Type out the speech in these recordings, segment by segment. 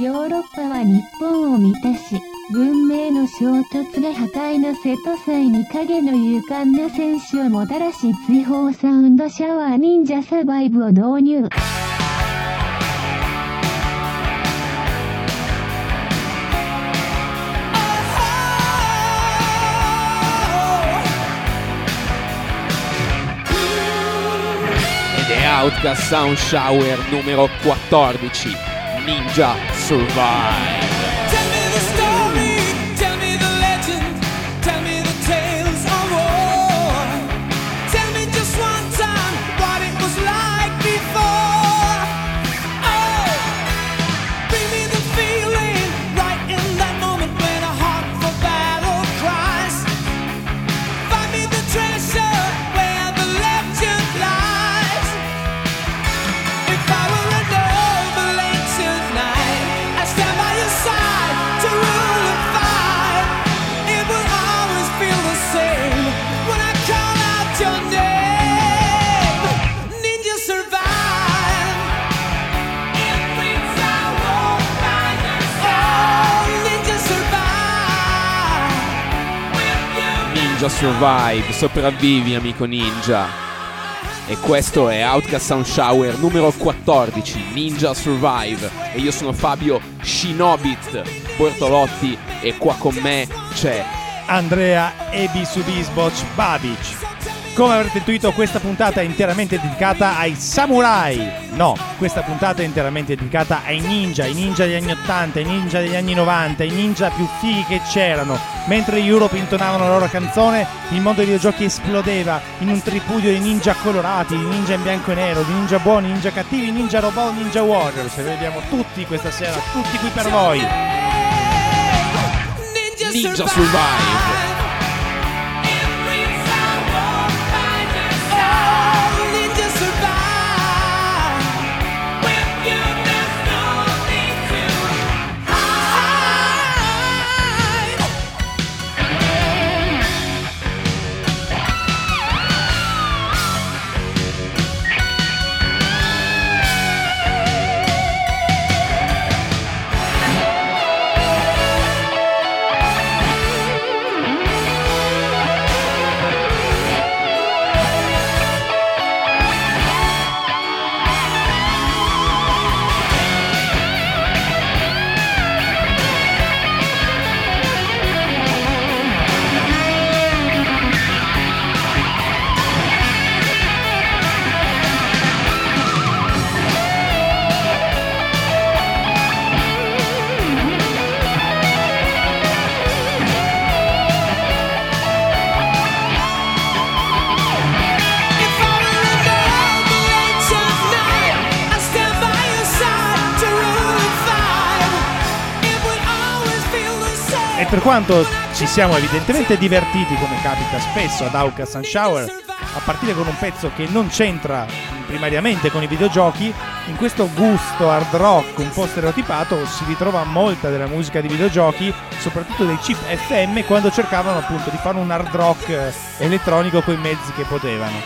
ヨーロッパは日本を満たし、文明の衝突が破壊の瀬戸際に影の勇敢な戦士をもたらし追放サウンドシャワー忍者サバイブを導入。Outcast Sound Shower numero 14, Ninja Survive. Ninja Survive, sopravvivi amico ninja. E questo è Outcast Sound Shower numero 14, Ninja Survive. E io sono Fabio Shinobit Bortolotti e qua con me c'è Andrea Ebisubisboc Babic. Come avrete intuito, questa puntata è interamente dedicata ai samurai. No, questa puntata è interamente dedicata ai ninja, ai ninja degli anni 80, ai ninja degli anni 90, ai ninja più fighi che c'erano. Mentre gli Europe intonavano la loro canzone, il mondo dei videogiochi esplodeva in un tripudio di ninja colorati, di ninja in bianco e nero, di ninja buoni, ninja cattivi, ninja robot, ninja warriors. E li vediamo tutti questa sera, tutti qui per voi. Ninja, Ninja survive. Per quanto ci siamo evidentemente divertiti, come capita spesso ad Auca Sunshower, a partire con un pezzo che non c'entra primariamente con i videogiochi, in questo gusto hard rock un po' stereotipato si ritrova molta della musica di videogiochi, soprattutto dei chip FM, quando cercavano appunto di fare un hard rock eh, elettronico con i mezzi che potevano.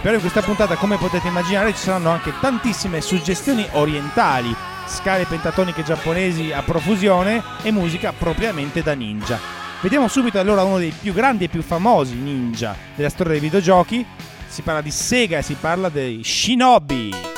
Però in questa puntata, come potete immaginare, ci saranno anche tantissime suggestioni orientali, scale pentatoniche giapponesi a profusione e musica propriamente da ninja. Vediamo subito allora uno dei più grandi e più famosi ninja della storia dei videogiochi. Si parla di Sega e si parla dei Shinobi.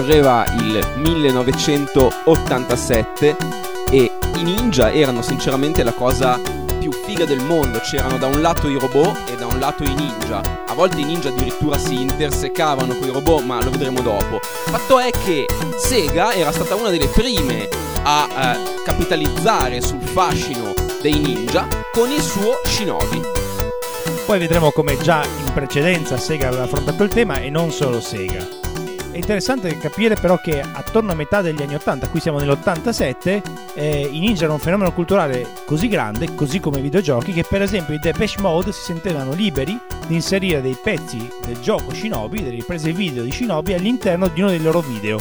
E correva il 1987 e i ninja erano sinceramente la cosa più figa del mondo, c'erano da un lato i robot e da un lato i ninja. A volte i ninja addirittura si intersecavano con i robot, ma lo vedremo dopo. Fatto è che Sega era stata una delle prime a eh, capitalizzare sul fascino dei ninja con il suo Shinobi. Poi vedremo come già in precedenza Sega aveva affrontato il tema e non solo Sega. Interessante capire però che attorno a metà degli anni 80, qui siamo nell'87, eh, i ninja erano un fenomeno culturale così grande, così come i videogiochi, che per esempio i Depeche Mode si sentivano liberi di inserire dei pezzi del gioco Shinobi, delle riprese video di Shinobi all'interno di uno dei loro video.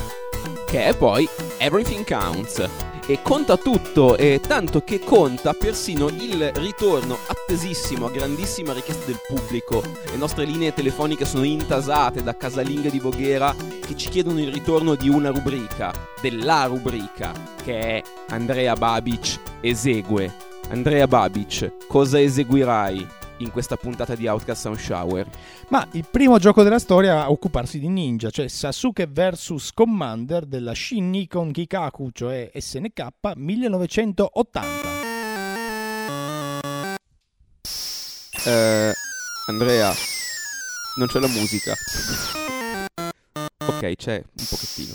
che è poi Everything Counts. E conta tutto, e tanto che conta persino il ritorno attesissimo a grandissima richiesta del pubblico. Le nostre linee telefoniche sono intasate da casalinghe di Voghera che ci chiedono il ritorno di una rubrica, della rubrica, che è Andrea Babic esegue. Andrea Babic, cosa eseguirai in questa puntata di Outcast Sound Shower? Ma il primo gioco della storia a occuparsi di ninja, cioè Sasuke vs Commander della Shin Nikon Kikaku, cioè SNK 1980. Eh, Andrea, non c'è la musica. Ok, c'è un pochettino.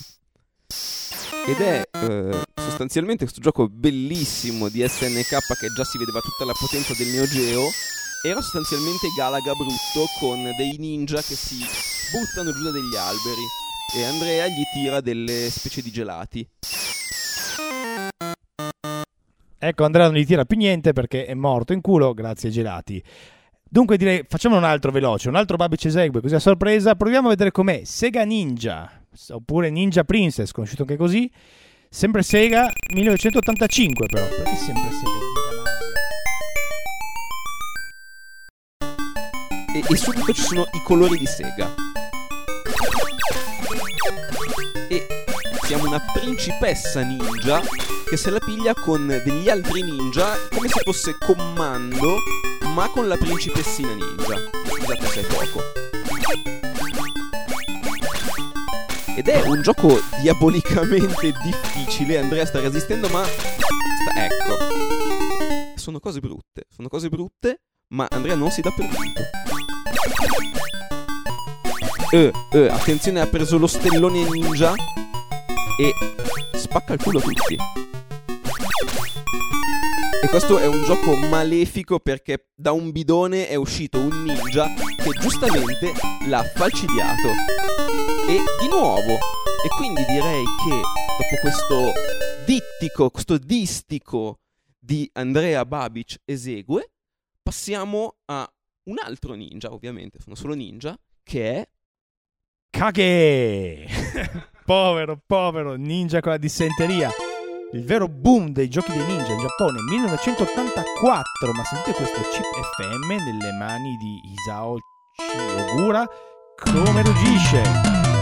Ed è eh, sostanzialmente questo gioco bellissimo di SNK che già si vedeva tutta la potenza del Neo Geo. Era sostanzialmente Galaga brutto con dei ninja che si buttano giù da degli alberi. E Andrea gli tira delle specie di gelati. Ecco, Andrea non gli tira più niente perché è morto in culo grazie ai gelati. Dunque direi facciamo un altro veloce, un altro Babic esegue, così a sorpresa. Proviamo a vedere com'è Sega Ninja, oppure Ninja Princess, conosciuto anche così. Sempre Sega 1985 però. Perché sempre Sega? E, subito ci sono i colori di Sega. E siamo una principessa ninja che se la piglia con degli altri ninja come se fosse comando, ma con la principessina ninja. Scusate se è poco. Ed è un gioco diabolicamente difficile, Andrea sta resistendo, ma... sta- ecco. Sono cose brutte, sono cose brutte, ma Andrea non si dà per vinto. Eh, eh, attenzione, ha preso lo stellone ninja e spacca il culo tutti. E questo è un gioco malefico perché da un bidone è uscito un ninja che giustamente l'ha falcidiato. E di nuovo. E quindi direi che dopo questo dittico, questo distico di Andrea Babic esegue, passiamo a un altro ninja, ovviamente, sono solo ninja, che è Kage! povero, povero ninja con la dissenteria. Il vero boom dei giochi dei ninja in Giappone 1984. Ma sentite questo chip FM nelle mani di Isao Ogura come ruggisce.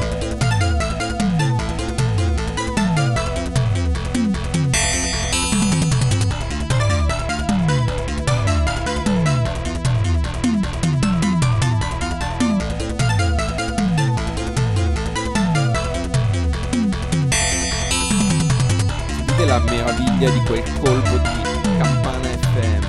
La meraviglia di quel colpo di campana FM.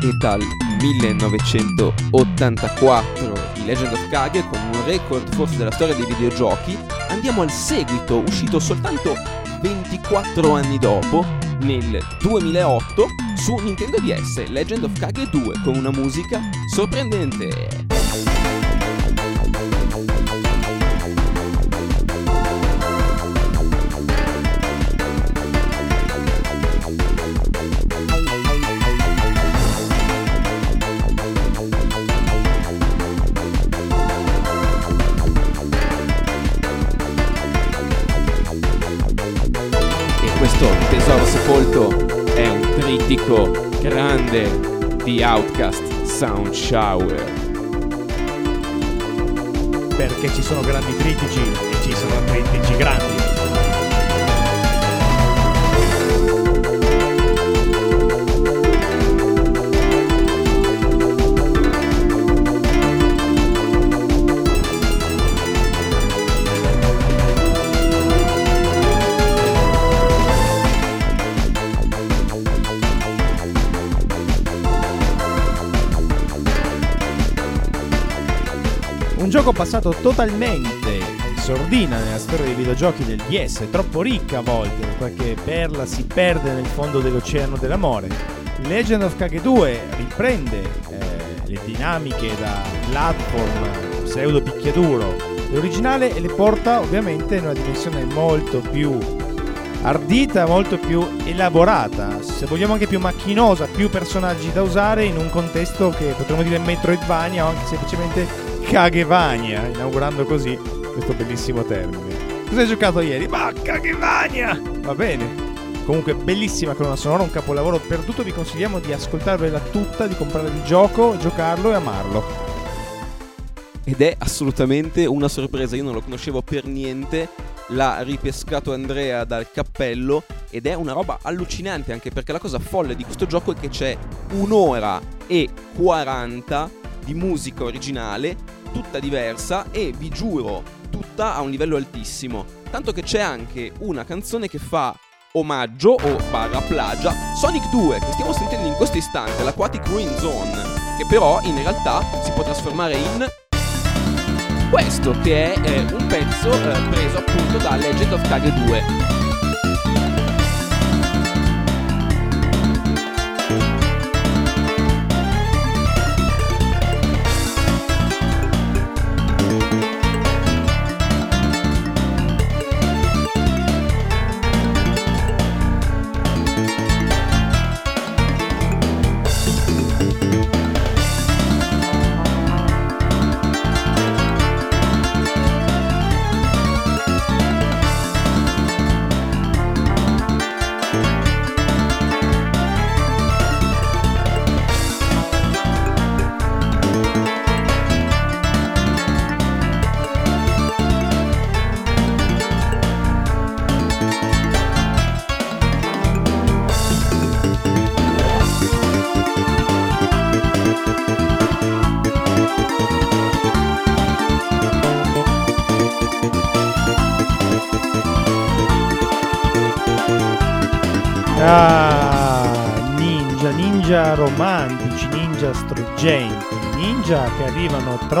E dal 1984 di Legend of Kage, con un record forse della storia dei videogiochi, andiamo al seguito, uscito soltanto 24 anni dopo, nel 2008, su Nintendo DS Legend of Kage 2 con una musica sorprendente. Sepolto è un trittico grande di Outcast Sound Shower. Perché ci sono grandi critici e ci sono critici grandi. Gioco passato totalmente in sordina nella storia dei videogiochi del DS, troppo ricca a volte, qualche perla si perde nel fondo dell'oceano dell'amore. Legend of Kage 2 riprende eh, le dinamiche da platform pseudo picchiaduro l'originale e le porta ovviamente in una dimensione molto più ardita, molto più elaborata, se vogliamo anche più macchinosa, più personaggi da usare in un contesto che potremmo dire Metroidvania o anche semplicemente Kagevania, inaugurando così questo bellissimo termine. Cosa hai giocato ieri? Ma Kagevania! Va bene. Comunque bellissima colonna sonora, un capolavoro perduto, vi consigliamo di ascoltarvela tutta, di comprare il gioco, giocarlo e amarlo. Ed è assolutamente una sorpresa, io non lo conoscevo per niente, l'ha ripescato Andrea dal cappello ed è una roba allucinante anche perché la cosa folle di questo gioco è che c'è un'ora e 40 di musica originale, tutta diversa e vi giuro, tutta a un livello altissimo. Tanto che c'è anche una canzone che fa omaggio o barra plagia Sonic 2 che stiamo sentendo in questo istante, l'Aquatic Ruin Zone, che però in realtà si può trasformare in questo che è eh, un pezzo eh, preso appunto da Legend of Kage 2.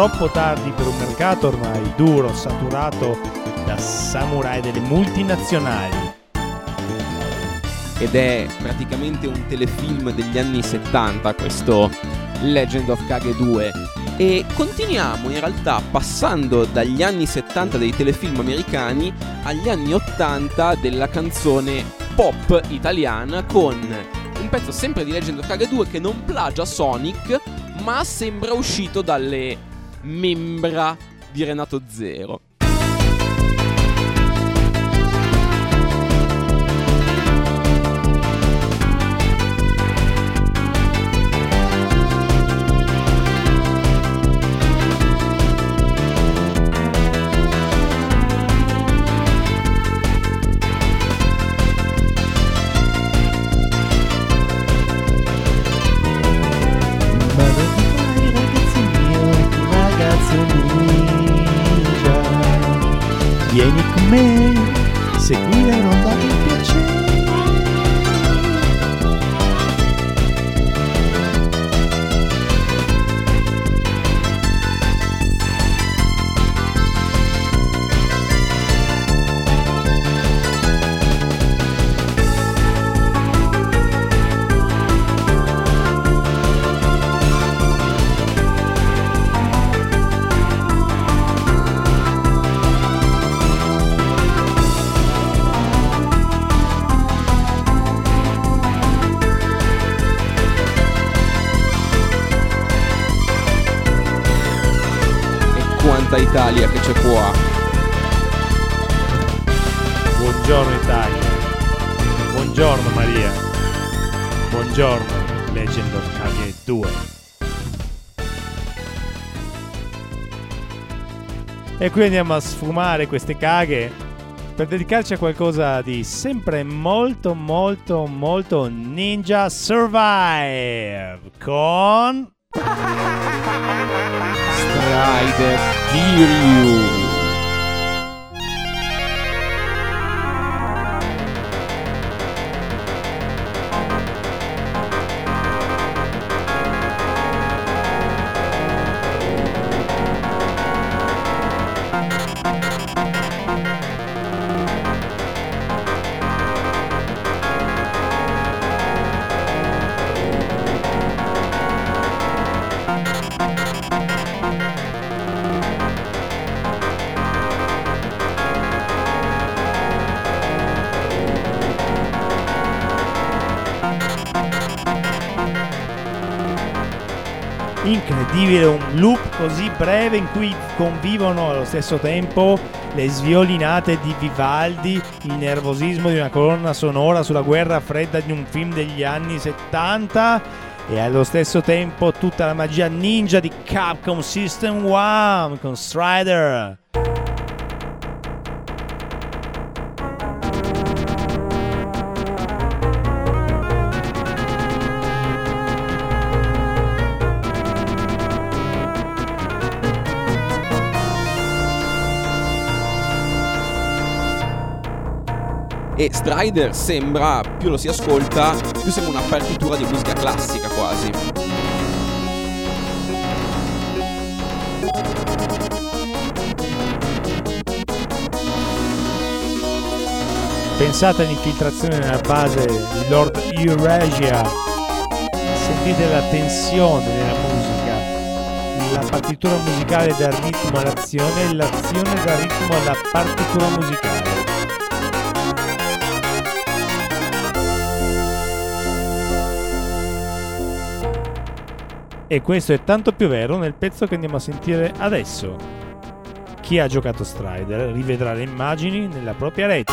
Troppo tardi per un mercato ormai duro, saturato da samurai delle multinazionali. ed è praticamente un telefilm degli anni 70 questo Legend of Kage 2 e continuiamo in realtà passando dagli anni 70 dei telefilm americani agli anni 80 della canzone pop italiana con un pezzo sempre di Legend of Kage 2 che non plagia Sonic ma sembra uscito dalle membra di Renato Zero. E qui andiamo a sfumare queste caghe per dedicarci a qualcosa di sempre molto molto molto Ninja Survive con Strider Kiryu. Incredibile, un loop così breve in cui convivono allo stesso tempo le sviolinate di Vivaldi, il nervosismo di una colonna sonora sulla guerra fredda di un film degli anni 70 e allo stesso tempo tutta la magia ninja di Capcom System 1 con Strider. Strider sembra, più lo si ascolta, più sembra una partitura di musica classica quasi. Pensate all'infiltrazione nella base di Lord Eurasia. Sentite la tensione nella musica, la partitura musicale dal ritmo all'azione e l'azione dal ritmo alla partitura musicale. E questo è tanto più vero nel pezzo che andiamo a sentire adesso. Chi ha giocato Strider rivedrà le immagini nella propria rete.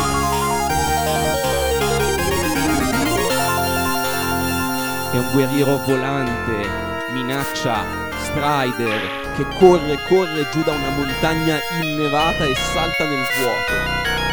È un guerriero volante, minaccia Strider che corre, corre giù da una montagna innevata e salta nel vuoto.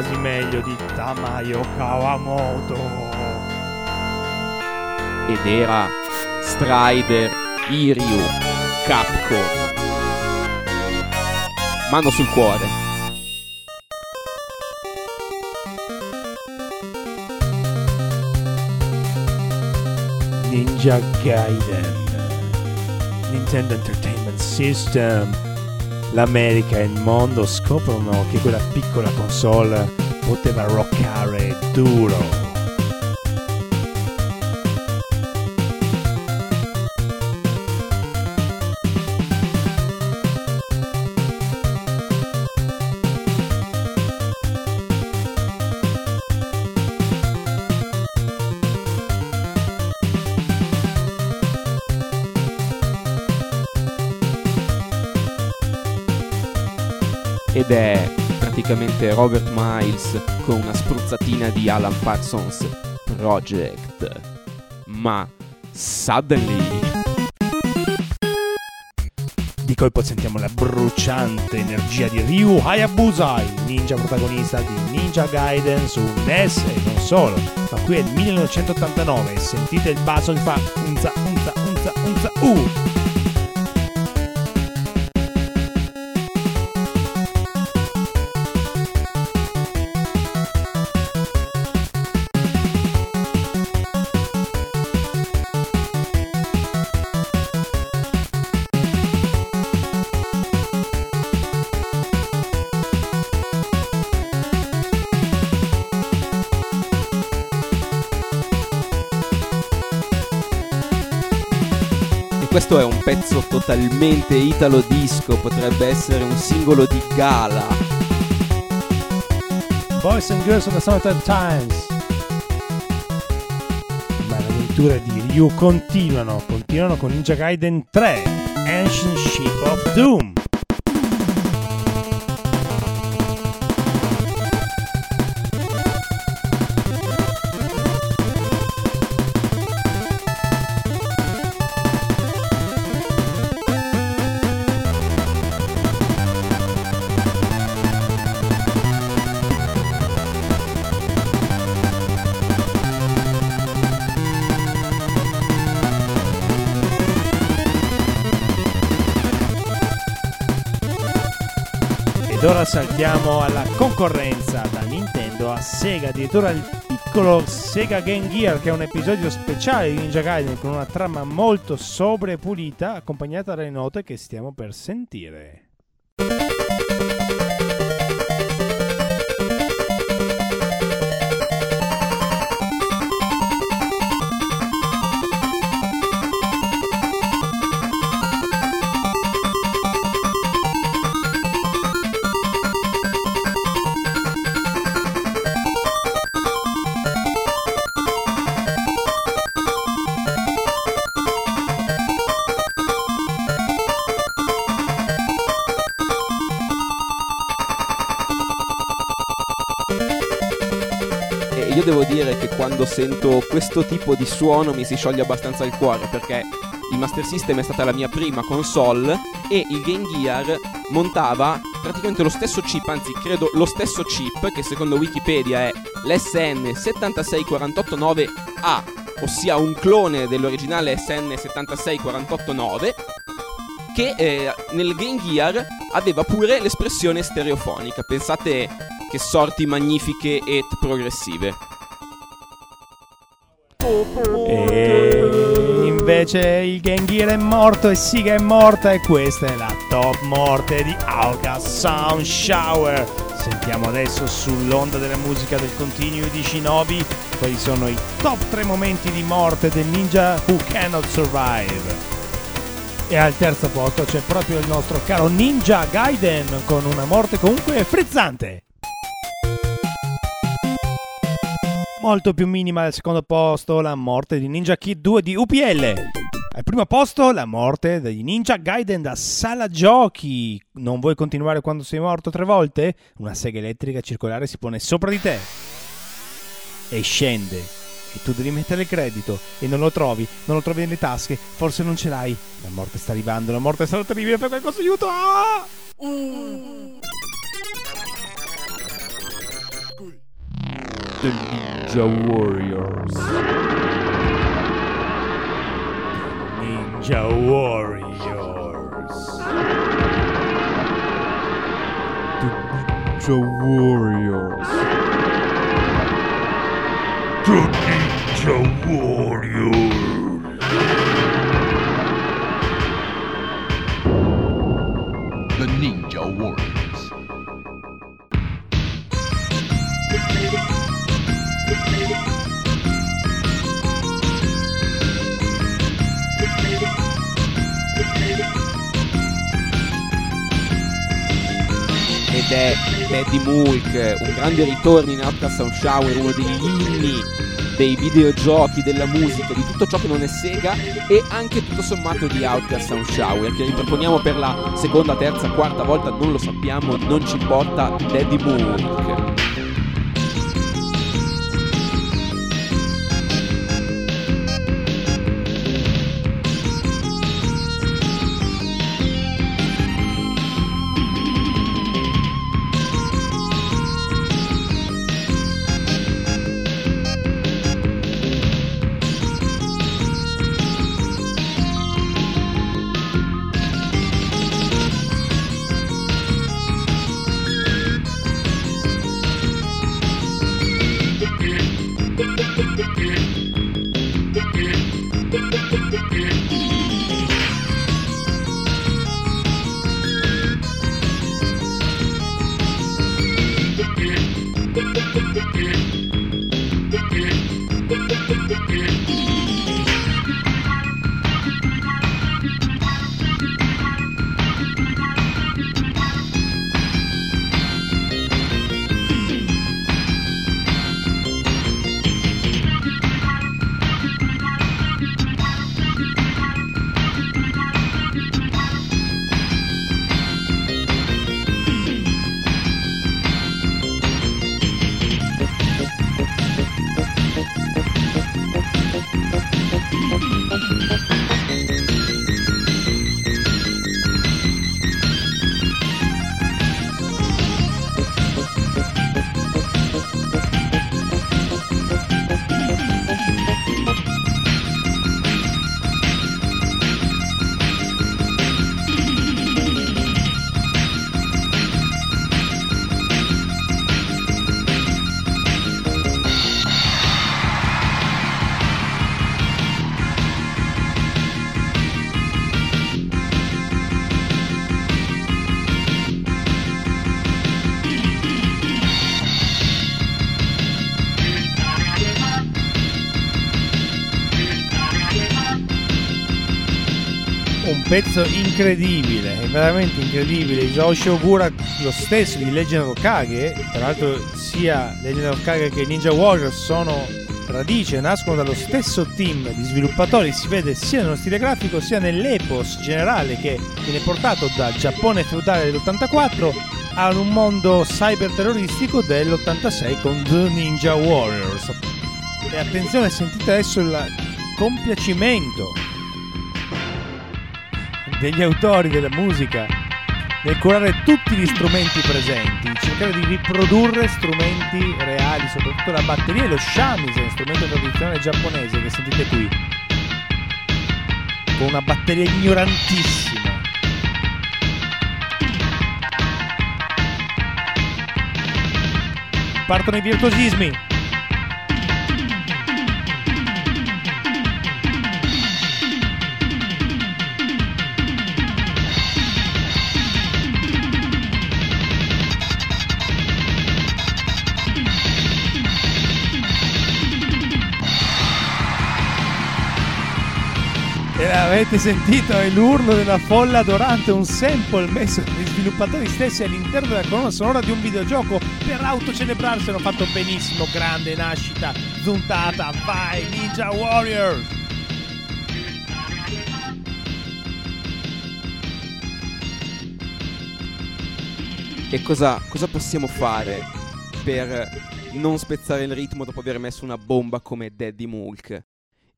Quasi meglio di Tamayo Kawamoto. Ed era Strider Iryu Capcom. Mano sul cuore. Ninja Gaiden. Nintendo Entertainment System. L'America e il mondo scoprono che quella piccola console poteva roccare duro. Praticamente Robert Miles con una spruzzatina di Alan Parsons Project. Ma suddenly Di colpo sentiamo la bruciante energia di Ryu Hayabusa, il ninja protagonista di Ninja Gaiden su NES e non solo. Ma qui è il 1989 e sentite il basso che fa unza unza unza unza uh! Questo è un pezzo totalmente italo disco, potrebbe essere un singolo di gala. Boys and Girls of the Summertime Times. Ma le avventure di Ryu continuano, continuano con Ninja Gaiden 3, Ancient Ship of Doom. Saltiamo alla concorrenza da Nintendo a Sega, addirittura il piccolo Sega Game Gear che è un episodio speciale di Ninja Gaiden con una trama molto sobria e pulita accompagnata dalle note che stiamo per sentire. Quando sento questo tipo di suono mi si scioglie abbastanza il cuore perché il Master System è stata la mia prima console e il Game Gear montava praticamente lo stesso chip, anzi credo lo stesso chip che secondo Wikipedia è l'SN 76489A, ossia un clone dell'originale SN 76489 che eh, nel Game Gear aveva pure l'espressione stereofonica. Pensate che sorti magnifiche e progressive. E invece il Gear è morto e Siga è morta e questa è la top morte di Auga Sound Shower. Sentiamo adesso sull'onda della musica del continuo di Shinobi quali sono i top 3 momenti di morte del ninja Who Cannot Survive. E al terzo posto c'è proprio il nostro caro Ninja Gaiden con una morte comunque frizzante. Molto più minima al secondo posto la morte di Ninja Kid 2 di UPL. Al primo posto la morte di Ninja Gaiden da sala giochi. Non vuoi continuare quando sei morto tre volte? Una sega elettrica circolare si pone sopra di te e scende. E tu devi mettere il credito e non lo trovi, non lo trovi nelle tasche, forse non ce l'hai. La morte sta arrivando, la morte sarà terribile per qualcosa aiuto! Ah! The Ninja Warriors. Ninja Warriors. The Ninja Warriors. The Ninja Warriors. The Ninja Warriors. Ed è Daddy Mulk, un grande ritorno in Outcast Sound Shower, uno degli inni dei videogiochi, della musica, di tutto ciò che non è Sega e anche tutto sommato di Outcast Sound Shower che riproponiamo per la seconda, terza, quarta volta, non lo sappiamo, non ci importa Daddy Mulk. Pezzo incredibile, veramente incredibile. Hisaoshi Ogura, lo stesso di Legend of Kage, tra l'altro sia Legend of Kage che Ninja Warrior sono radice, nascono dallo stesso team di sviluppatori, si vede sia nello stile grafico sia nell'epos generale che viene portato dal Giappone feudale dell'84 a un mondo cyberterroristico dell'86 con The Ninja Warriors. E attenzione, sentite adesso il compiacimento degli autori della musica nel curare tutti gli strumenti presenti, cercare di riprodurre strumenti reali, soprattutto la batteria e lo shamisen, strumento tradizionale giapponese che sentite qui, con una batteria ignorantissima. Partono i virtuosismi. Avete sentito? L'urlo della folla durante un sample messo dagli sviluppatori stessi all'interno della colonna sonora di un videogioco. Per autocelebrarsi hanno fatto benissimo. Grande nascita zuntata. Vai Ninja Warriors! E cosa, cosa possiamo fare per non spezzare il ritmo dopo aver messo una bomba come Daddy Mulk?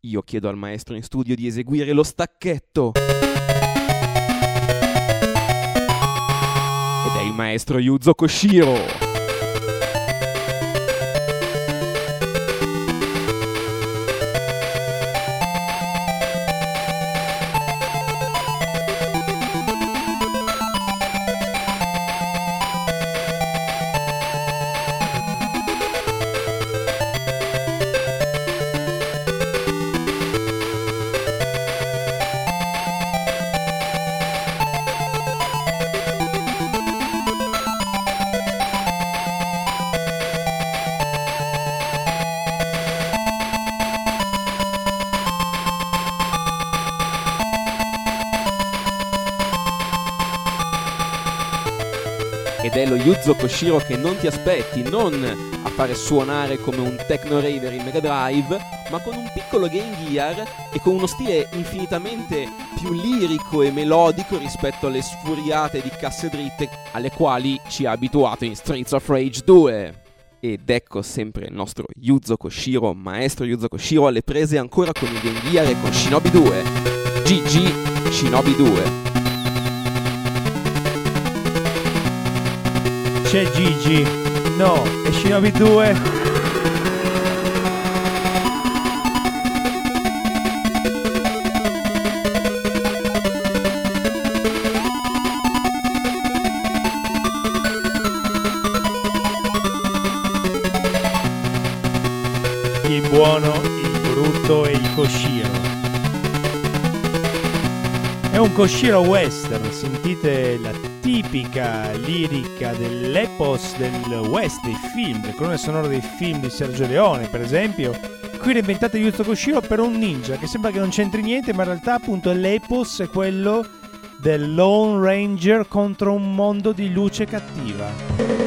Io chiedo al maestro in studio di eseguire lo stacchetto. Ed è il maestro Yuzo Koshiro. Ed è lo Yuzo Koshiro che non ti aspetti, non a fare suonare come un techno raver il Mega Drive, ma con un piccolo Game Gear e con uno stile infinitamente più lirico e melodico rispetto alle sfuriate di casse dritte alle quali ci ha abituato in Streets of Rage 2. Ed ecco sempre il nostro Yuzo Koshiro, maestro Yuzo Koshiro, alle prese ancora con il Game Gear e con Shinobi 2. GG Shinobi 2. C'è Gigi. No e Shinobi 2 il buono, il brutto e il Koshiro è un Koshiro western, sentite la tipica lirica dell'epos del West, dei film, del colonne sonoro dei film di Sergio Leone, per esempio. Qui reinventate Yuzo Koshiro per un ninja, che sembra che non c'entri niente, ma in realtà appunto l'epos è quello del Lone Ranger contro un mondo di luce cattiva.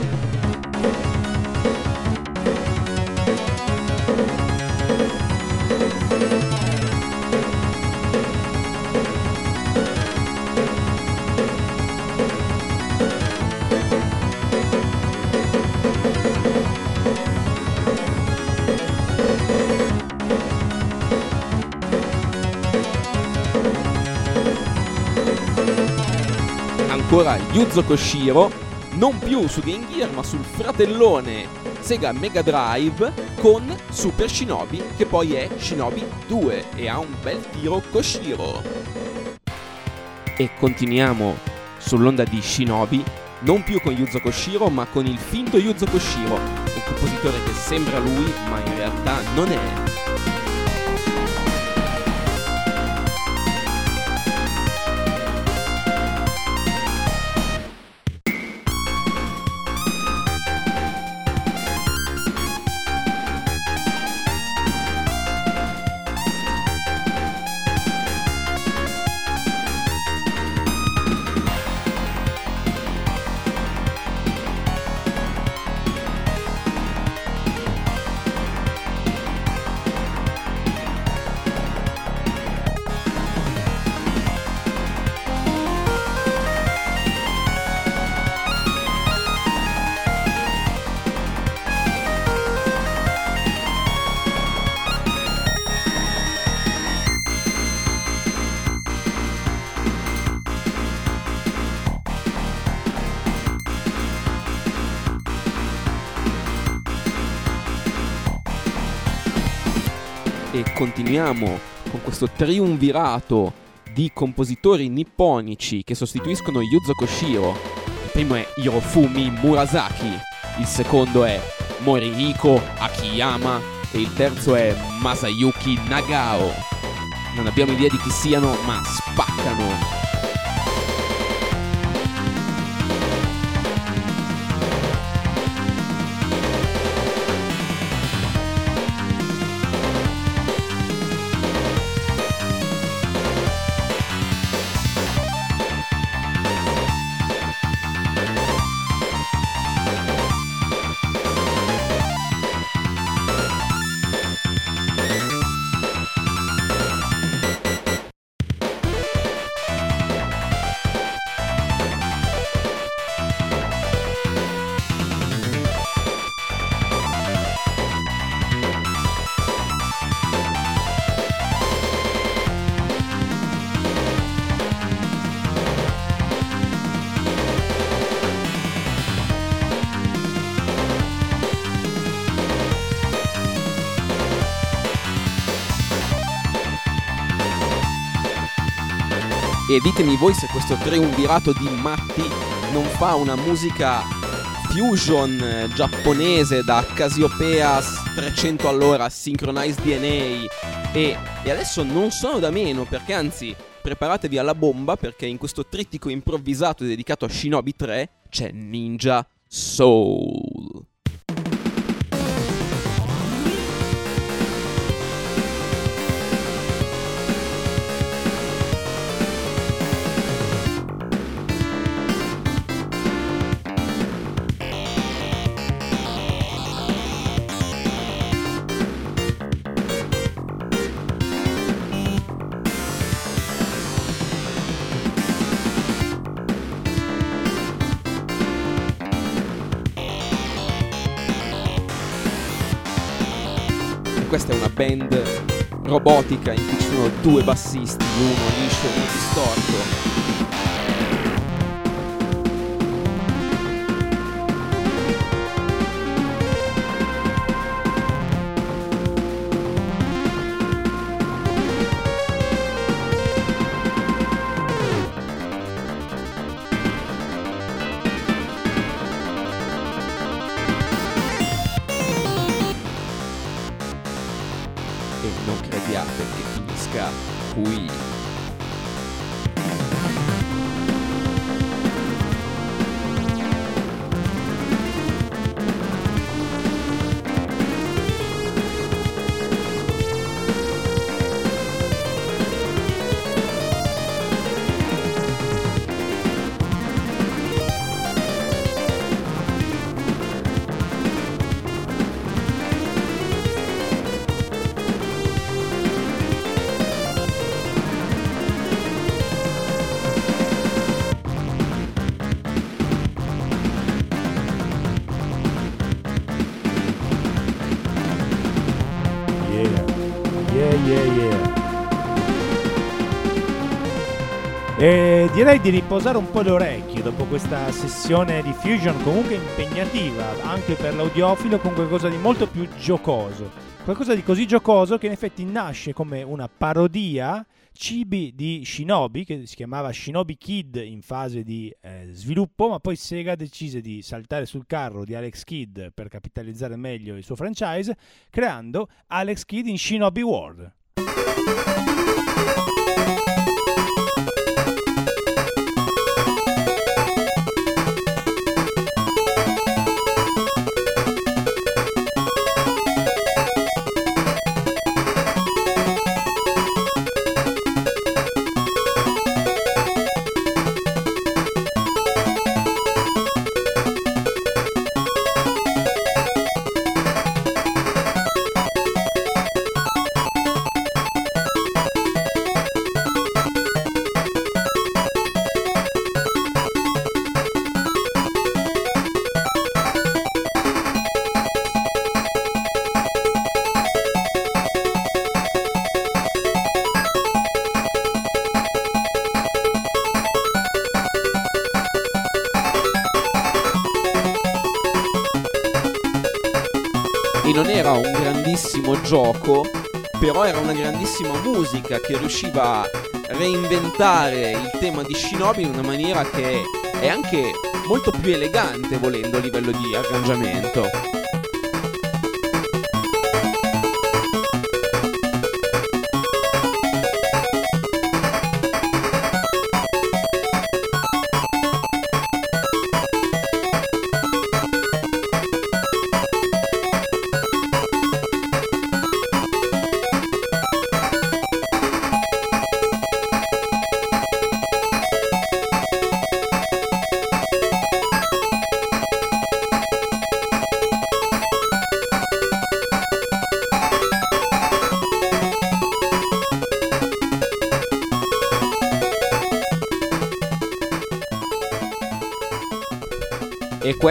Ancora Yuzo Koshiro, non più su Game Gear ma sul fratellone Sega Mega Drive con Super Shinobi che poi è Shinobi 2 e ha un bel tiro Koshiro. E continuiamo sull'onda di Shinobi, non più con Yuzo Koshiro ma con il finto Yuzo Koshiro, un compositore che sembra lui ma in realtà non è. Continuiamo con questo triumvirato di compositori nipponici che sostituiscono Yuzo Koshiro. Il primo è Hirofumi Murasaki, il secondo è Morihiko Akiyama e il terzo è Masayuki Nagao. Non abbiamo idea di chi siano, ma spaccano. E ditemi voi se questo triumvirato di matti non fa una musica fusion eh, giapponese da Cassiopeia 300 all'ora, Synchronized DNA e, e adesso non sono da meno perché anzi preparatevi alla bomba perché in questo trittico improvvisato dedicato a Shinobi 3 c'è Ninja Soul. Band robotica in cui ci sono due bassisti, uno liscio e uno distorto. Direi di riposare un po' le orecchie dopo questa sessione di Fusion comunque impegnativa anche per l'audiofilo con qualcosa di molto più giocoso. Qualcosa di così giocoso che in effetti nasce come una parodia cibi di Shinobi, che si chiamava Shinobi Kid in fase di eh, sviluppo, ma poi Sega decise di saltare sul carro di Alex Kidd per capitalizzare meglio il suo franchise, creando Alex Kidd in Shinobi World. Una grandissima musica che riusciva a reinventare il tema di Shinobi in una maniera che è anche molto più elegante volendo a livello di arrangiamento.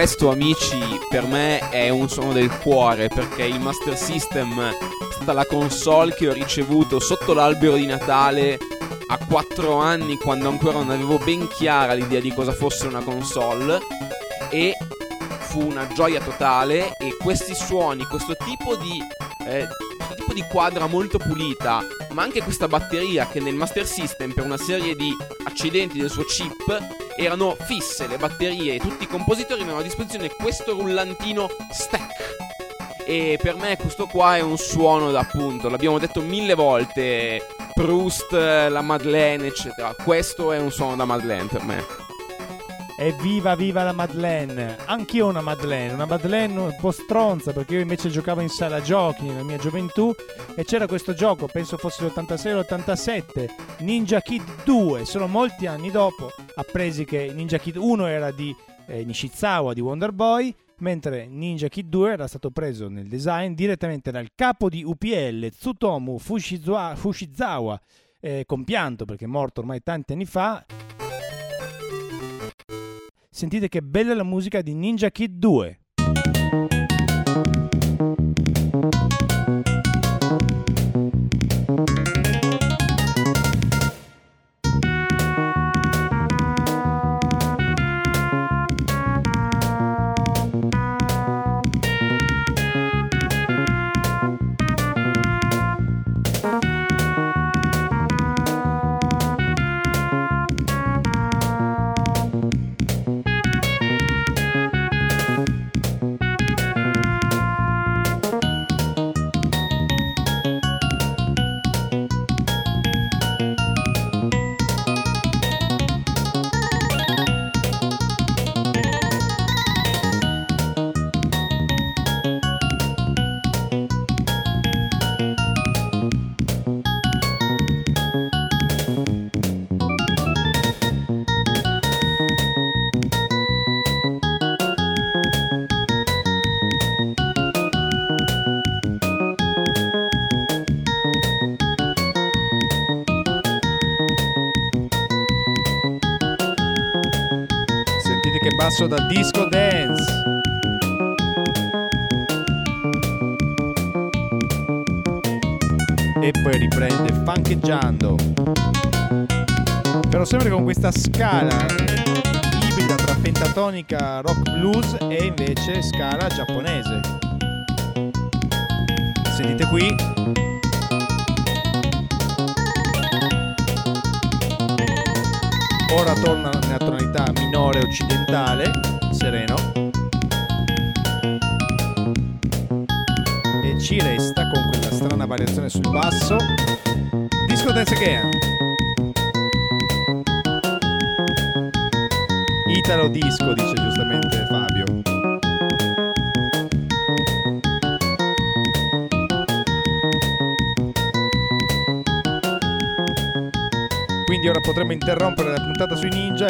Questo, amici, per me è un suono del cuore perché il Master System è stata la console che ho ricevuto sotto l'albero di Natale a 4 anni quando ancora non avevo ben chiara l'idea di cosa fosse una console e fu una gioia totale e questi suoni, questo tipo di eh, questo tipo di quadra molto pulita, ma anche questa batteria che nel Master System per una serie di accidenti del suo chip erano fisse le batterie e tutti i compositori avevano a disposizione questo rullantino stack. E per me questo qua è un suono da appunto, l'abbiamo detto mille volte, Proust, la Madeleine, eccetera. Questo è un suono da Madeleine per me. Evviva viva la Madeleine! Anch'io una Madeleine, una Madeleine un po' stronza perché io invece giocavo in sala giochi nella mia gioventù e c'era questo gioco, penso fosse l'86 o l'87, Ninja Kid 2, solo molti anni dopo appresi che Ninja Kid 1 era di eh, Nishizawa di Wonder Boy, mentre Ninja Kid 2 era stato preso nel design direttamente dal capo di UPL Tsutomu Fushizawa, eh, compianto perché è morto ormai tanti anni fa. Sentite che bella la musica di Ninja Kid 2. Sentite che basso da disco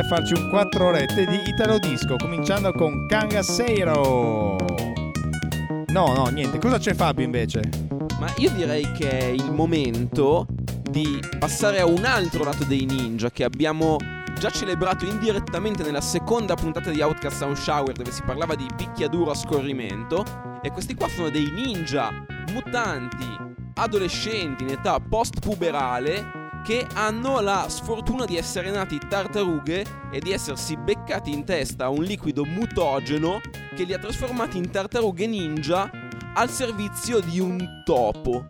farci un 4 orette di Italo Disco, cominciando con Kangaseiro. No, no, niente. Cosa c'è Fabio invece? Ma io direi che è il momento di passare a un altro lato dei ninja che abbiamo già celebrato indirettamente nella seconda puntata di Outcast Sound Shower dove si parlava di picchiaduro a scorrimento e questi qua sono dei ninja mutanti adolescenti in età post-puberale che hanno la sfortuna di essere nati tartarughe e di essersi beccati in testa un liquido mutageno che li ha trasformati in tartarughe ninja al servizio di un topo.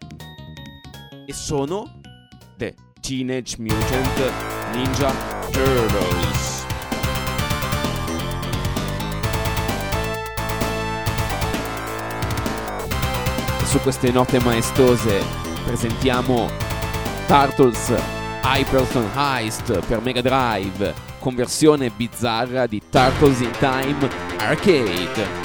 e sono The Teenage Mutant Ninja Turtles. Su queste note maestose presentiamo Turtles Hyperson Heist per Mega Drive, conversione bizzarra di Turtles in Time Arcade.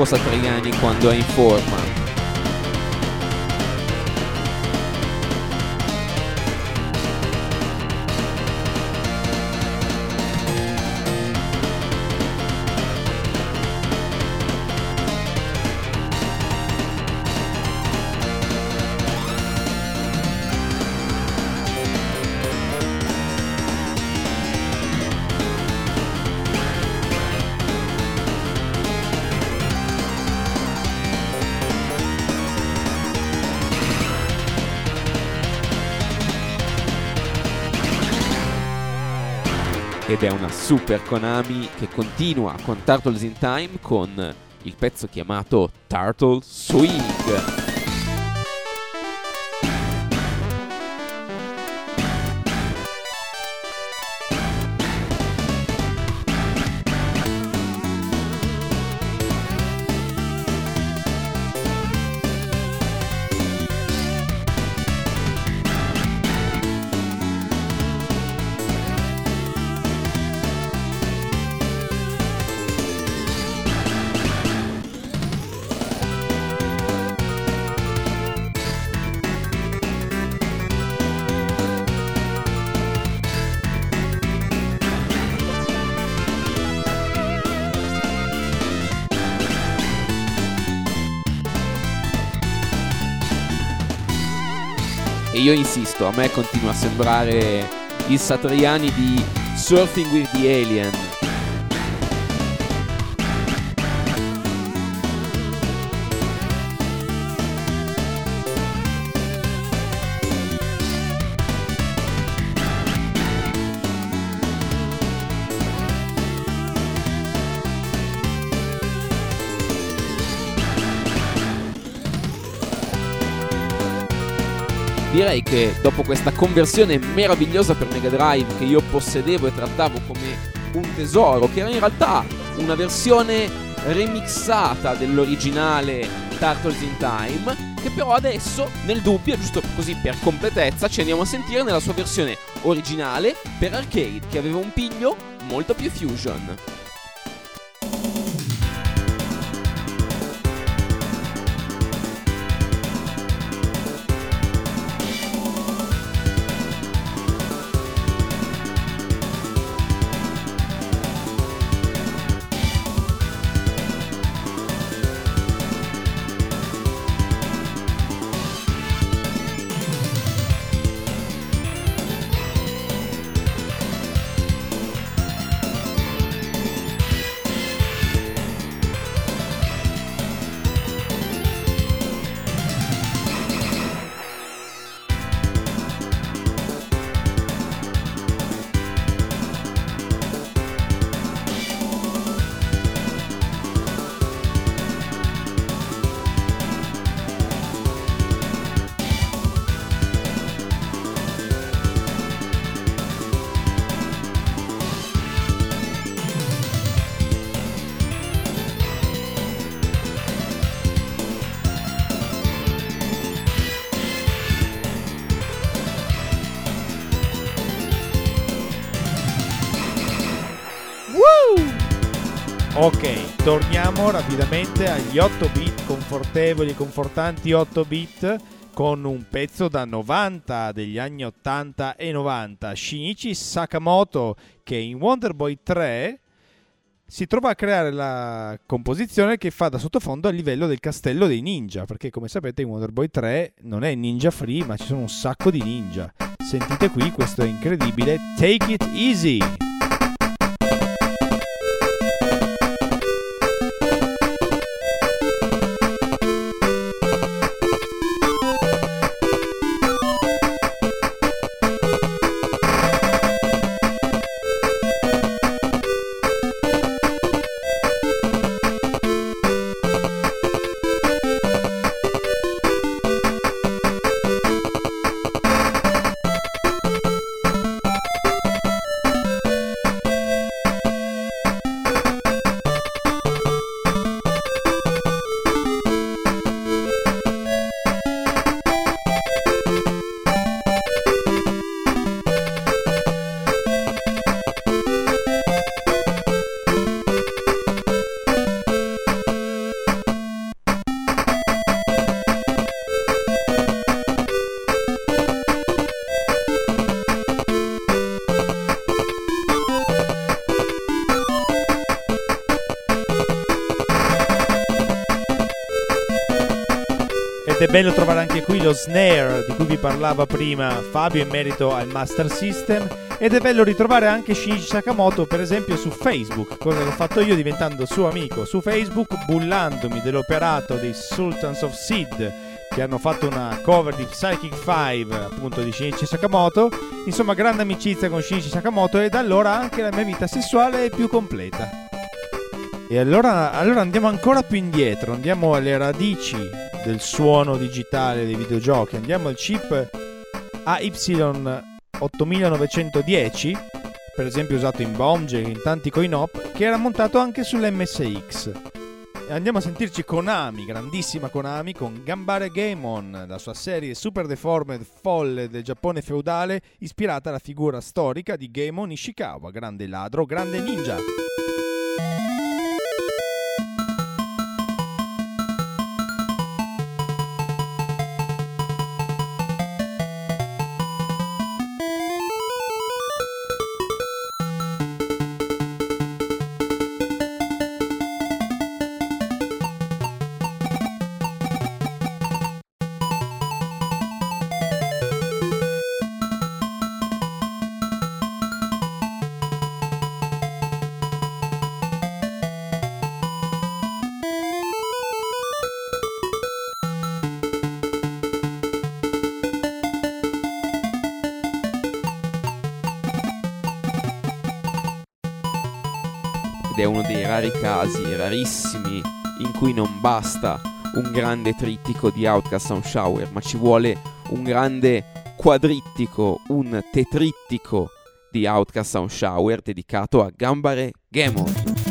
Manco Satriani quando è in forma. Ed è una super Konami che continua con Turtles in Time con il pezzo chiamato Turtle Swing. Io insisto, a me continua a sembrare il Satriani di Surfing with the Alien. Direi che dopo questa conversione meravigliosa per Mega Drive che io possedevo e trattavo come un tesoro, che era in realtà una versione remixata dell'originale Turtles in Time, che però adesso, nel dubbio, giusto così per completezza, ci andiamo a sentire nella sua versione originale per arcade, che aveva un piglio molto più fusion. Ok, torniamo rapidamente agli 8 bit confortevoli confortanti 8 bit con un pezzo da 90 degli anni 80 e 90, Shinichi Sakamoto che in Wonder Boy 3 si trova a creare la composizione che fa da sottofondo a livello del castello dei ninja, perché come sapete in Wonder Boy 3 non è ninja free, ma ci sono un sacco di ninja. Sentite qui questo incredibile Take It Easy. Bello trovare anche qui lo snare di cui vi parlava prima Fabio in merito al Master System ed è bello ritrovare anche Shinichi Sakamoto per esempio su Facebook, cosa che ho fatto io diventando suo amico. Su Facebook bullandomi dell'operato dei Sultans of Sid che hanno fatto una cover di Psychic 5 appunto di Shinichi Sakamoto. Insomma grande amicizia con Shinichi Sakamoto e da allora anche la mia vita sessuale è più completa. E allora, allora andiamo ancora più indietro, andiamo alle radici del suono digitale dei videogiochi, andiamo al chip AY8910, per esempio usato in Bomger, in tanti coin-op, che era montato anche sull'MSX. Andiamo a sentirci Konami, grandissima Konami, con Gambare Gaemon, la sua serie super deformed folle del Giappone feudale, ispirata alla figura storica di Gaemon Ishikawa, grande ladro, grande ninja. È uno dei rari casi, rarissimi, in cui non basta un grande trittico di Outcast Sound Shower, ma ci vuole un grande quadrittico, un tetrittico di Outcast Sound Shower dedicato a Gambare Gamon.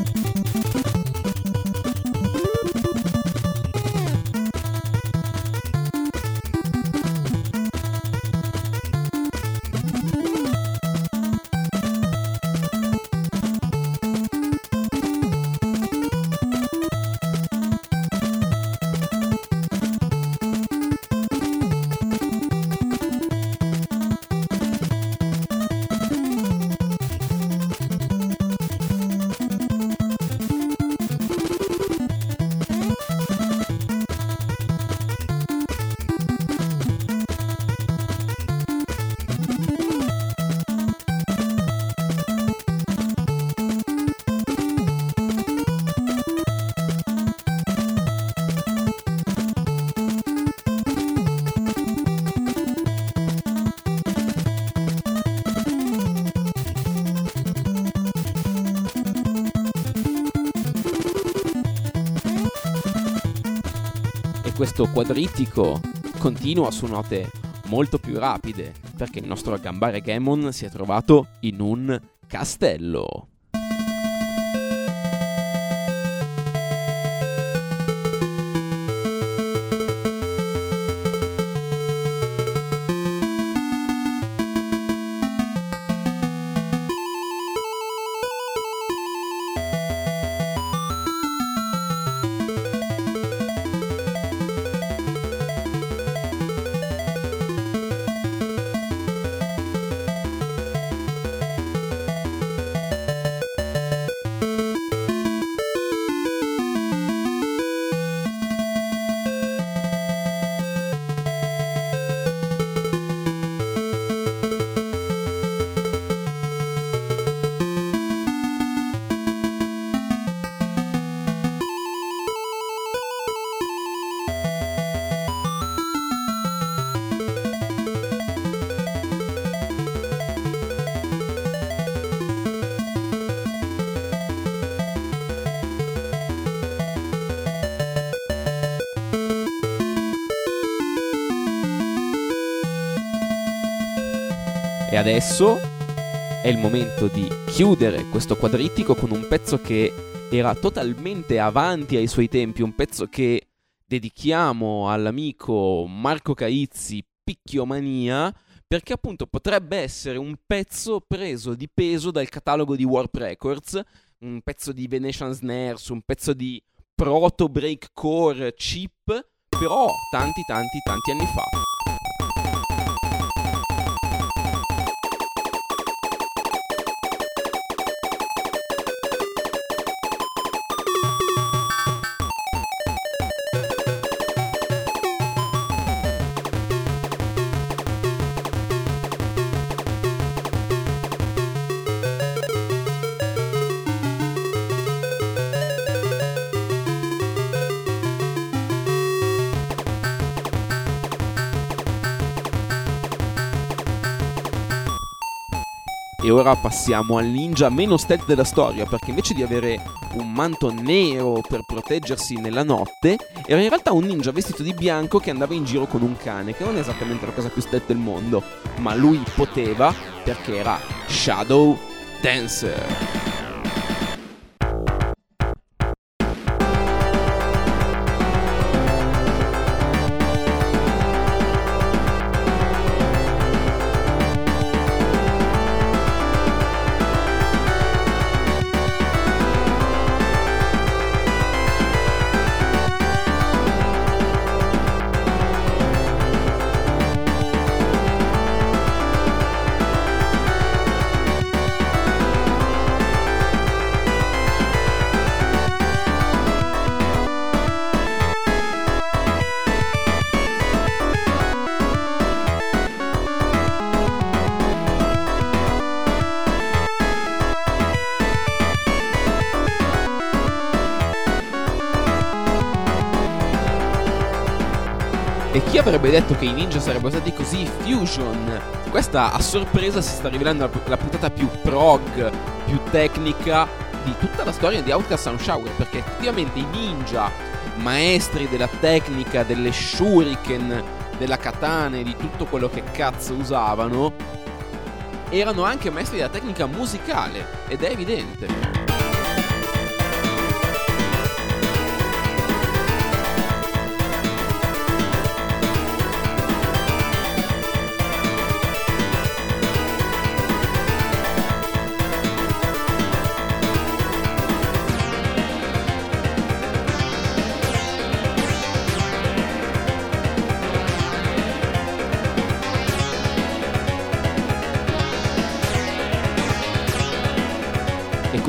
Questo quadrittico continua su note molto più rapide, perché il nostro Gambare Gamon si è trovato in un castello. Adesso è il momento di chiudere questo quadrittico con un pezzo che era totalmente avanti ai suoi tempi, un pezzo che dedichiamo all'amico Marco Caizzi, Picchiomania, perché appunto potrebbe essere un pezzo preso di peso dal catalogo di Warp Records, un pezzo di Venetian Snares, un pezzo di proto breakcore chip, però tanti tanti tanti anni fa. E ora passiamo al ninja meno stealth della storia, perché invece di avere un manto nero per proteggersi nella notte, era in realtà un ninja vestito di bianco che andava in giro con un cane, che non è esattamente la cosa più stealth del mondo, ma lui poteva perché era Shadow Dancer. Avrebbe detto che i ninja sarebbero stati così fusion? Questa a sorpresa si sta rivelando la, la puntata più prog, più tecnica di tutta la storia di Outcast Sound Shower, perché effettivamente i ninja, maestri della tecnica, delle shuriken, della katana e di tutto quello che cazzo usavano, erano anche maestri della tecnica musicale, ed è evidente.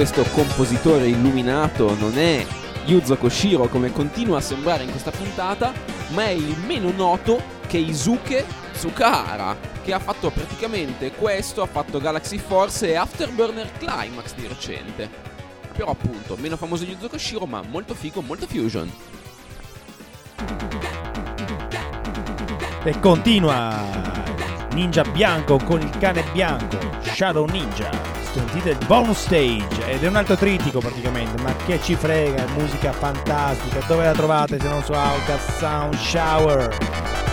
Questo compositore illuminato non è Yuzo Koshiro come continua a sembrare in questa puntata, ma è il meno noto Keisuke Tsukahara, che ha fatto praticamente questo, ha fatto Galaxy Force e Afterburner Climax di recente. Però appunto, meno famoso di Yuzo Koshiro, ma molto figo, molto fusion. E continua Ninja bianco con il cane bianco, Shadow Ninja. Sentite il bonus stage ed è un altro trittico praticamente, ma che ci frega, musica fantastica. Dove la trovate se non su Outcast Sound Shower?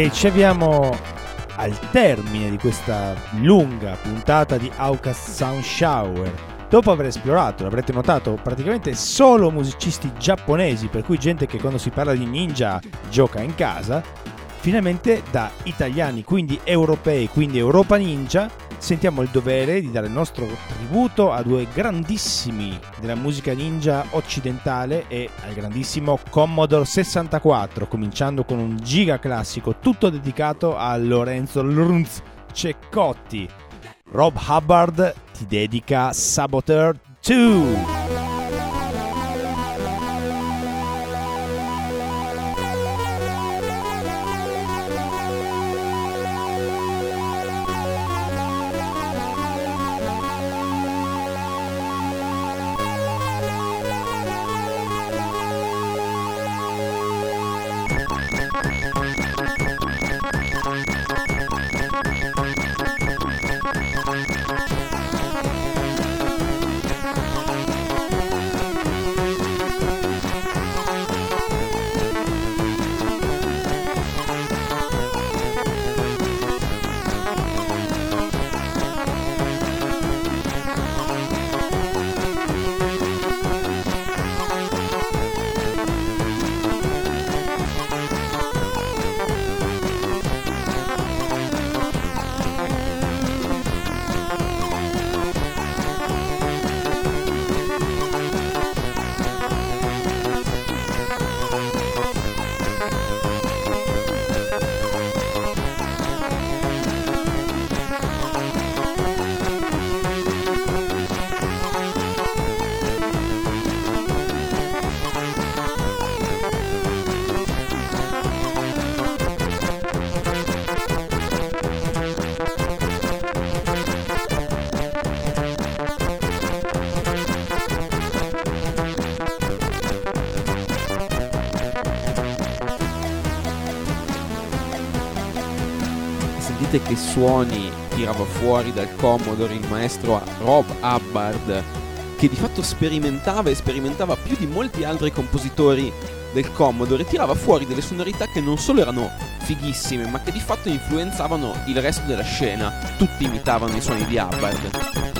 E ci avviamo al termine di questa lunga puntata di Outcast Sound Shower. Dopo aver esplorato, l'avrete notato, praticamente solo musicisti giapponesi, per cui gente che quando si parla di ninja gioca in casa, finalmente da italiani, quindi europei, quindi Europa Ninja, sentiamo il dovere di dare il nostro tributo a due grandissimi della musica ninja occidentale e al grandissimo Commodore 64, cominciando con un giga classico tutto dedicato a Lorenzo Lurz Ceccotti. Rob Hubbard ti dedica Saboteur 2. Sentite che suoni tirava fuori dal Commodore il maestro Rob Hubbard, che di fatto sperimentava e sperimentava più di molti altri compositori del Commodore, tirava fuori delle sonorità che non solo erano fighissime, ma che di fatto influenzavano il resto della scena. Tutti imitavano i suoni di Hubbard.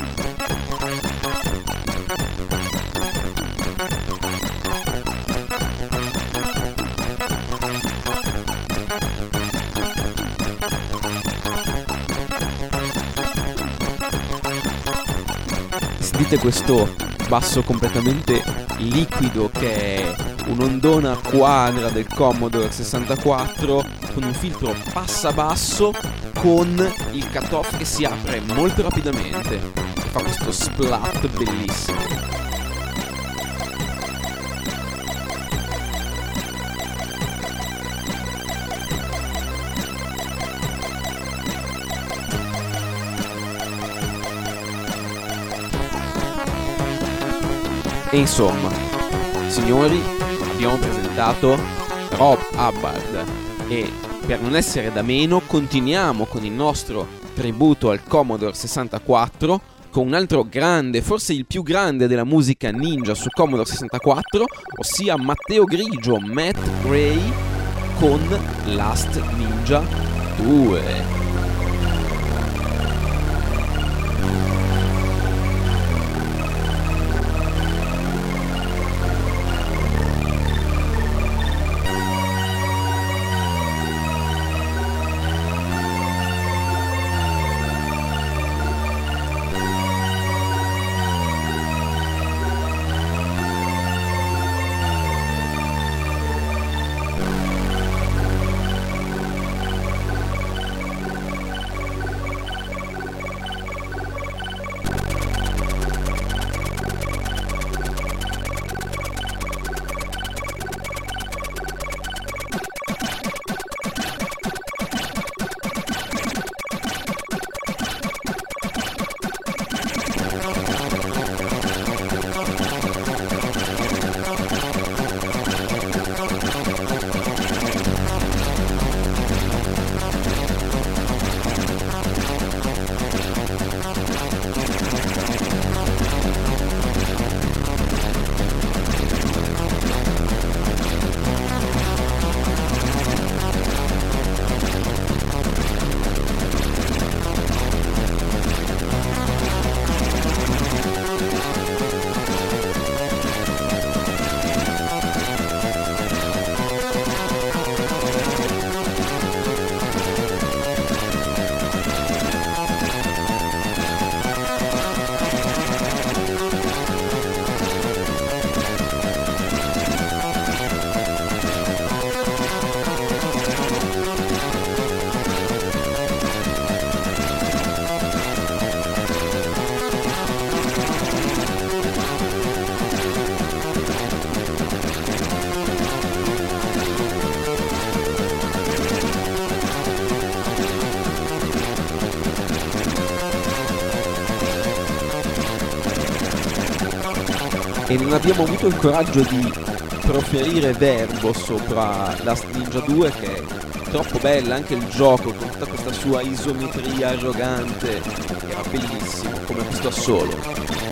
Sentite questo basso completamente liquido che è un'ondona quadra del Commodore 64 con un filtro passa basso con il cutoff che si apre molto rapidamente e fa questo splat bellissimo. E insomma, signori, abbiamo presentato Rob Hubbard e per non essere da meno continuiamo con il nostro tributo al Commodore 64 con un altro grande, forse il più grande della musica ninja su Commodore 64, ossia Matteo Grigio, Matt Gray con Last Ninja 2. E non abbiamo avuto il coraggio di proferire verbo sopra Last Ninja 2 che è troppo bella anche il gioco con tutta questa sua isometria arrogante era bellissimo come questo assolo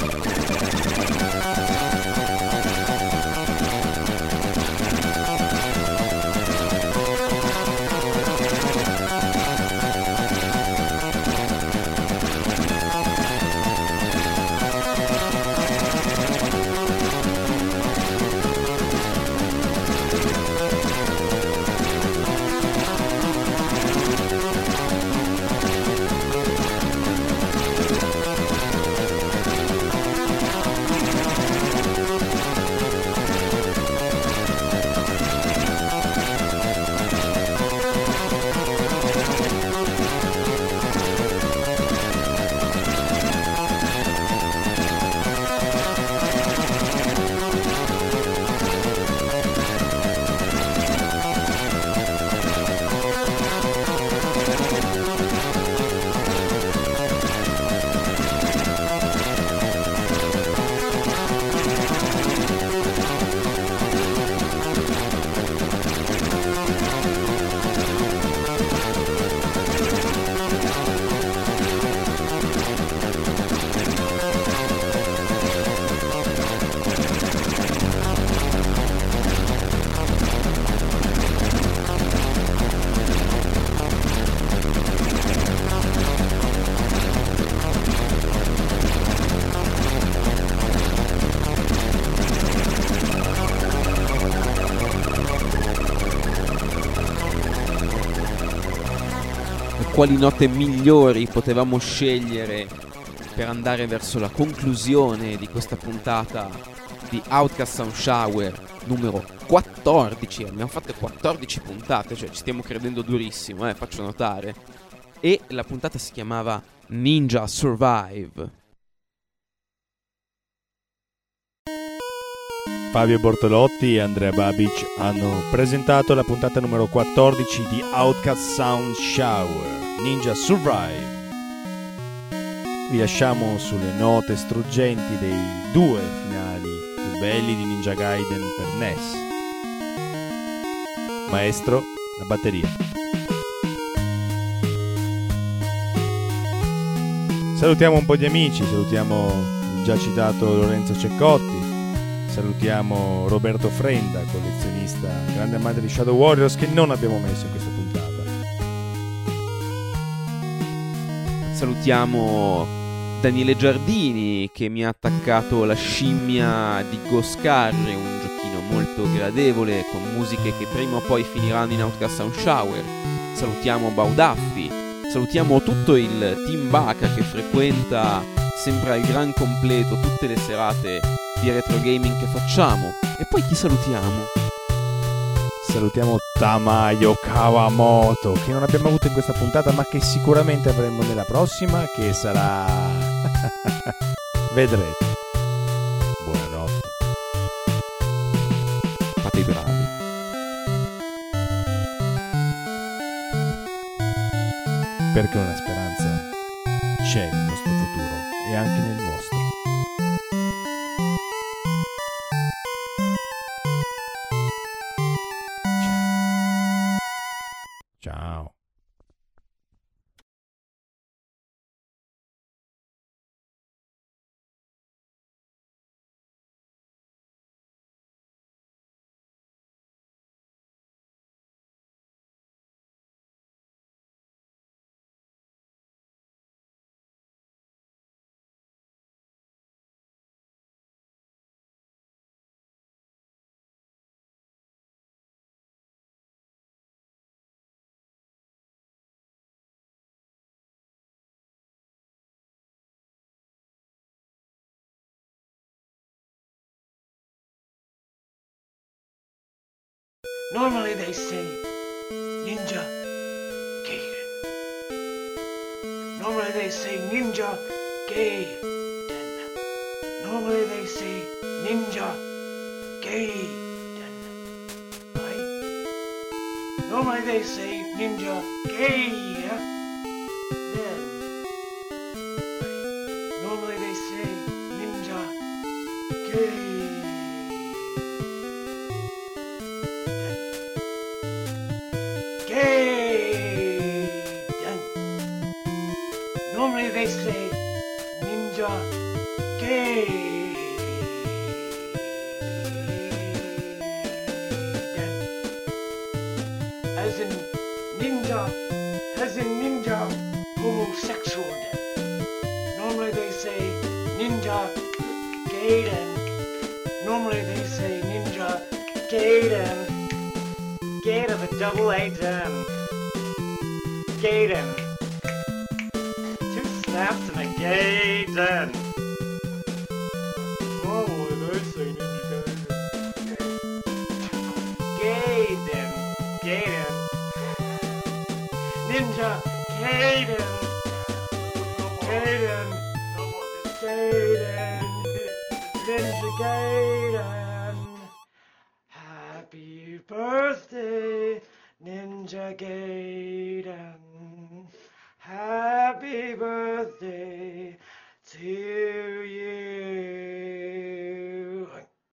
quali note migliori potevamo scegliere per andare verso la conclusione di questa puntata di Outcast Sound Shower numero 14. Abbiamo fatto 14 puntate, cioè ci stiamo credendo durissimo, eh, faccio notare. E la puntata si chiamava Ninja Survive. Fabio Bortolotti e Andrea Babic hanno presentato la puntata numero 14 di Outcast Sound Shower Ninja Survive. Vi lasciamo sulle note struggenti dei due finali più belli di Ninja Gaiden per NES. Maestro, la batteria. Salutiamo un po' di amici, salutiamo il già citato Lorenzo Ceccotti, salutiamo Roberto Frenda, collezionista, grande amante di Shadow Warriors che non abbiamo messo in questa puntata. Salutiamo Daniele Giardini che mi ha attaccato la scimmia di Ghost Car, un giochino molto gradevole con musiche che prima o poi finiranno in Outcast Sound Shower. Salutiamo Baudaffi, salutiamo tutto il team Baca che frequenta sempre al gran completo tutte le serate di retro gaming che facciamo. E poi chi salutiamo? Salutiamo Tamayo Kawamoto che non abbiamo avuto in questa puntata ma che sicuramente avremo nella prossima che sarà... Vedrete. Buonanotte. Fate i bravi. Perché una speranza Normally they say Ninja Gaiden. Normally they say Ninja Gaiden. Normally they say Ninja Gaiden. Right? Normally they say Ninja Gaiden.